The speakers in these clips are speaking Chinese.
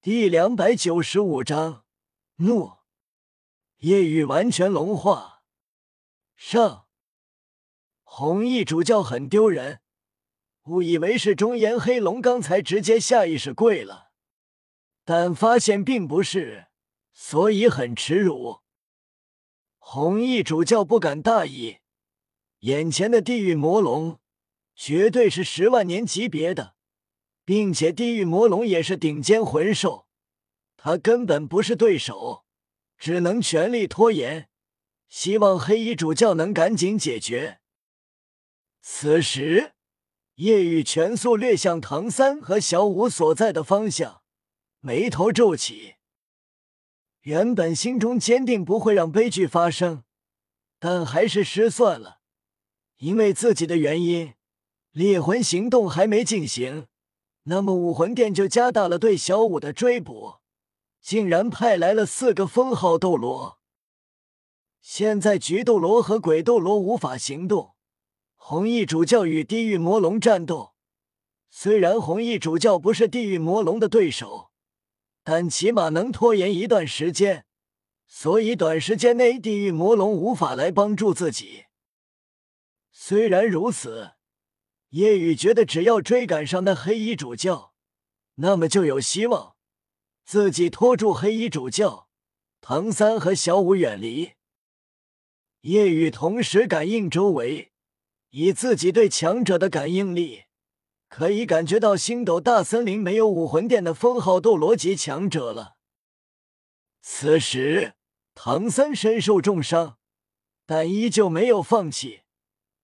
第两百九十五章怒。夜雨完全融化。上。红衣主教很丢人，误以为是中炎黑龙，刚才直接下意识跪了，但发现并不是，所以很耻辱。红衣主教不敢大意，眼前的地狱魔龙绝对是十万年级别的。并且地狱魔龙也是顶尖魂兽，他根本不是对手，只能全力拖延，希望黑衣主教能赶紧解决。此时，夜雨全速掠向唐三和小五所在的方向，眉头皱起。原本心中坚定不会让悲剧发生，但还是失算了，因为自己的原因，猎魂行动还没进行。那么武魂殿就加大了对小五的追捕，竟然派来了四个封号斗罗。现在菊斗罗和鬼斗罗无法行动，红衣主教与地狱魔龙战斗。虽然红衣主教不是地狱魔龙的对手，但起码能拖延一段时间，所以短时间内地狱魔龙无法来帮助自己。虽然如此。叶雨觉得，只要追赶上那黑衣主教，那么就有希望。自己拖住黑衣主教，唐三和小五远离。叶雨同时感应周围，以自己对强者的感应力，可以感觉到星斗大森林没有武魂殿的封号斗罗级强者了。此时，唐三身受重伤，但依旧没有放弃，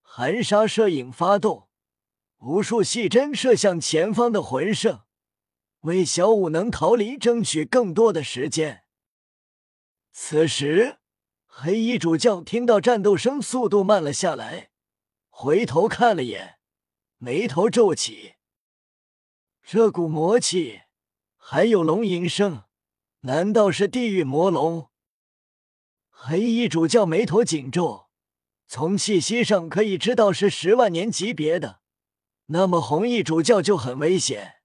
含沙射影发动。无数细针射向前方的魂圣，为小五能逃离争取更多的时间。此时，黑衣主教听到战斗声，速度慢了下来，回头看了眼，眉头皱起。这股魔气，还有龙吟声，难道是地狱魔龙？黑衣主教眉头紧皱，从气息上可以知道是十万年级别的。那么红衣主教就很危险。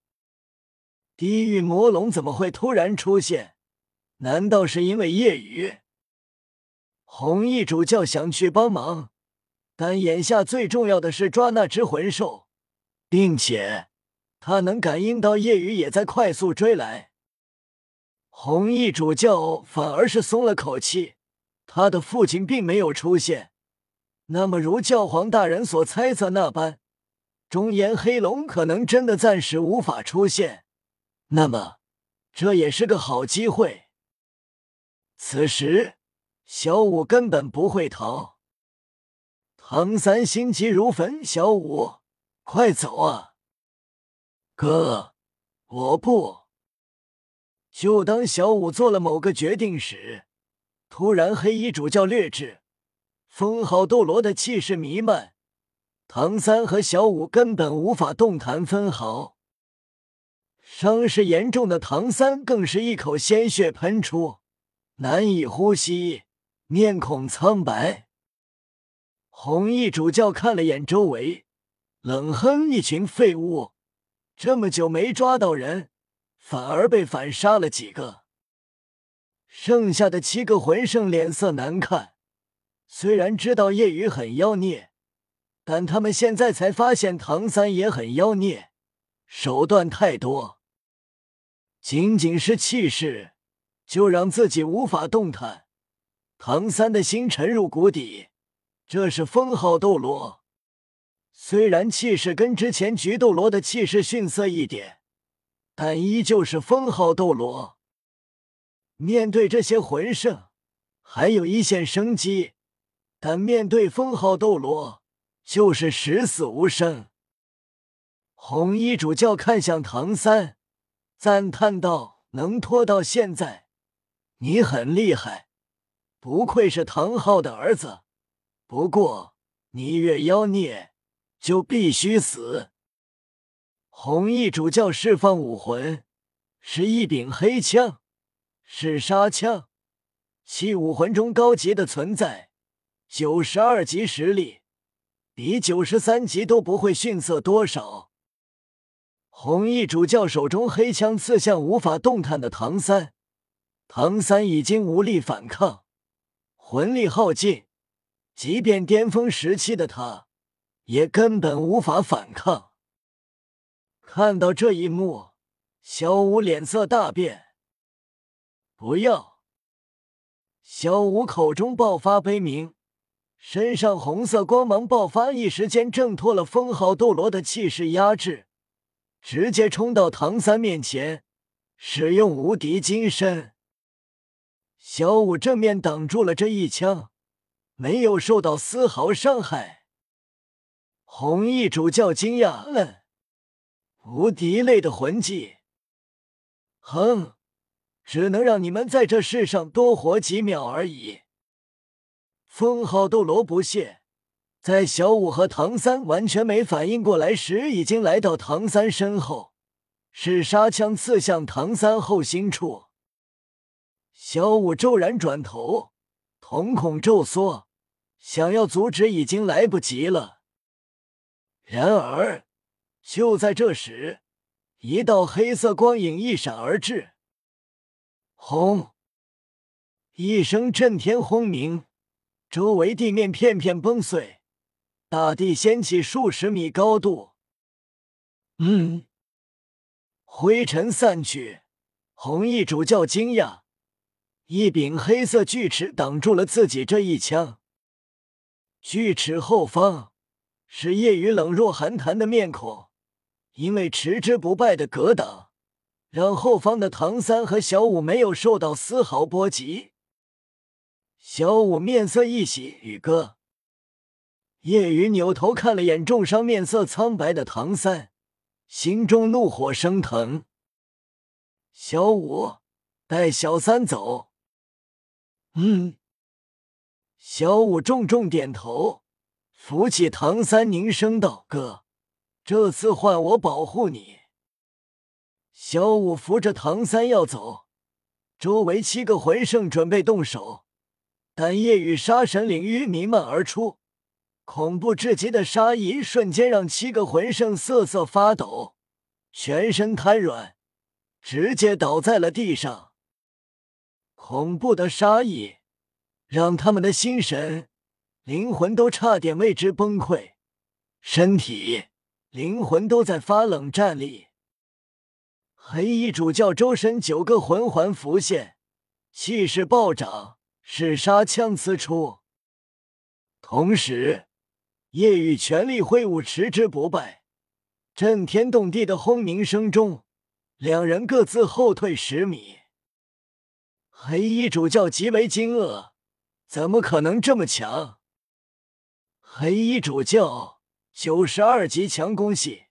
地狱魔龙怎么会突然出现？难道是因为夜雨？红衣主教想去帮忙，但眼下最重要的是抓那只魂兽，并且他能感应到夜雨也在快速追来。红衣主教反而是松了口气，他的父亲并没有出现。那么如教皇大人所猜测那般。中炎黑龙可能真的暂时无法出现，那么这也是个好机会。此时，小五根本不会逃。唐三心急如焚：“小五，快走啊！”哥，我不。就当小五做了某个决定时，突然黑衣主教掠至，封号斗罗的气势弥漫。唐三和小五根本无法动弹分毫，伤势严重的唐三更是一口鲜血喷出，难以呼吸，面孔苍白。红衣主教看了眼周围，冷哼：“一群废物，这么久没抓到人，反而被反杀了几个。”剩下的七个魂圣脸色难看，虽然知道夜雨很妖孽。但他们现在才发现唐三也很妖孽，手段太多。仅仅是气势，就让自己无法动弹。唐三的心沉入谷底。这是封号斗罗，虽然气势跟之前菊斗罗的气势逊色一点，但依旧是封号斗罗。面对这些魂圣，还有一线生机，但面对封号斗罗。就是十死无生。红衣主教看向唐三，赞叹道：“能拖到现在，你很厉害，不愧是唐昊的儿子。不过，你越妖孽，就必须死。”红衣主教释放武魂，是一柄黑枪，是杀枪，其武魂中高级的存在，九十二级实力。比九十三级都不会逊色多少。红衣主教手中黑枪刺向无法动弹的唐三，唐三已经无力反抗，魂力耗尽，即便巅峰时期的他，也根本无法反抗。看到这一幕，小五脸色大变。不要！小五口中爆发悲鸣，身上红色光芒爆发，一时间挣脱了封号斗罗的气势压制。直接冲到唐三面前，使用无敌金身。小五正面挡住了这一枪，没有受到丝毫伤害。红衣主教惊讶：“嗯，无敌类的魂技，哼，只能让你们在这世上多活几秒而已。”封号斗罗不屑。在小五和唐三完全没反应过来时，已经来到唐三身后，是杀枪刺向唐三后心处。小五骤然转头，瞳孔骤缩，想要阻止已经来不及了。然而，就在这时，一道黑色光影一闪而至，轰！一声震天轰鸣，周围地面片片崩碎。大地掀起数十米高度，嗯，灰尘散去。红衣主教惊讶，一柄黑色巨齿挡住了自己这一枪。巨齿后方是夜雨冷若寒潭的面孔，因为持之不败的格挡，让后方的唐三和小五没有受到丝毫波及。小五面色一喜，宇哥。叶雨扭头看了眼重伤、面色苍白的唐三，心中怒火升腾。小五，带小三走。嗯。小五重重点头，扶起唐三，凝声道：“哥，这次换我保护你。”小五扶着唐三要走，周围七个魂圣准备动手，但夜雨杀神领域弥漫而出。恐怖至极的杀意瞬间让七个魂圣瑟瑟发抖，全身瘫软，直接倒在了地上。恐怖的杀意让他们的心神、灵魂都差点为之崩溃，身体、灵魂都在发冷战栗。黑衣主教周身九个魂环浮现，气势暴涨，是杀枪刺出，同时。夜雨全力挥舞，持之不败。震天动地的轰鸣声中，两人各自后退十米。黑衣主教极为惊愕：怎么可能这么强？黑衣主教九十二级强攻系，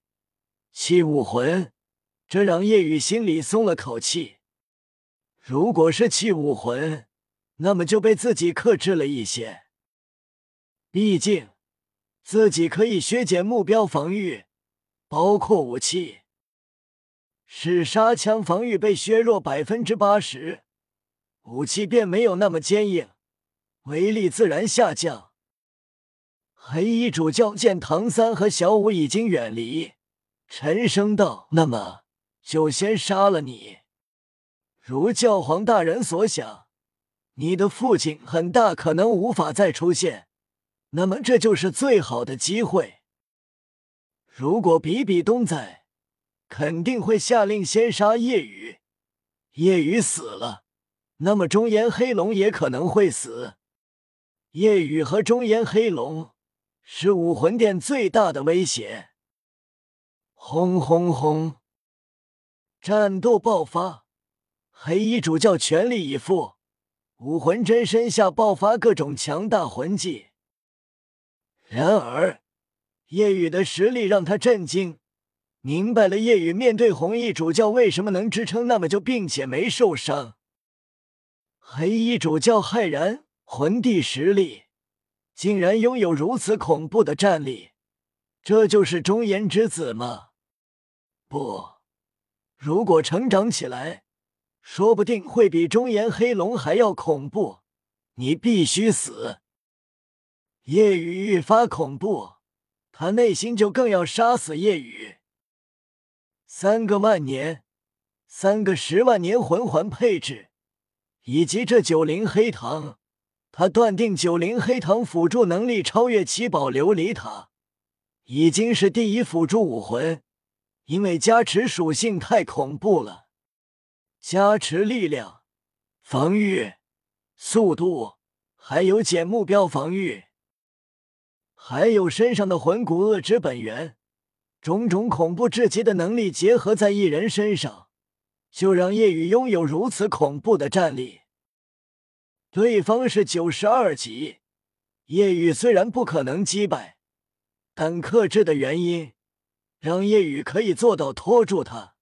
器武魂，这让夜雨心里松了口气。如果是器武魂，那么就被自己克制了一些。毕竟。自己可以削减目标防御，包括武器。使杀枪防御被削弱百分之八十，武器便没有那么坚硬，威力自然下降。黑衣主教见唐三和小五已经远离，沉声道：“那么就先杀了你。如教皇大人所想，你的父亲很大可能无法再出现。”那么这就是最好的机会。如果比比东在，肯定会下令先杀夜雨。夜雨死了，那么中炎黑龙也可能会死。夜雨和中炎黑龙是武魂殿最大的威胁。轰轰轰！战斗爆发，黑衣主教全力以赴，武魂真身下爆发各种强大魂技。然而，夜雨的实力让他震惊，明白了夜雨面对红衣主教为什么能支撑那么久，并且没受伤。黑衣主教骇然，魂帝实力竟然拥有如此恐怖的战力，这就是中炎之子吗？不，如果成长起来，说不定会比中炎黑龙还要恐怖。你必须死！夜雨愈发恐怖，他内心就更要杀死夜雨。三个万年、三个十万年魂环配置，以及这九灵黑糖，他断定九灵黑糖辅助能力超越七宝琉璃塔，已经是第一辅助武魂。因为加持属性太恐怖了，加持力量、防御、速度，还有减目标防御，还有身上的魂骨恶之本源，种种恐怖至极的能力结合在一人身上，就让叶雨拥有如此恐怖的战力。对方是九十二级，叶雨虽然不可能击败，但克制的原因。让夜雨可以做到拖住他。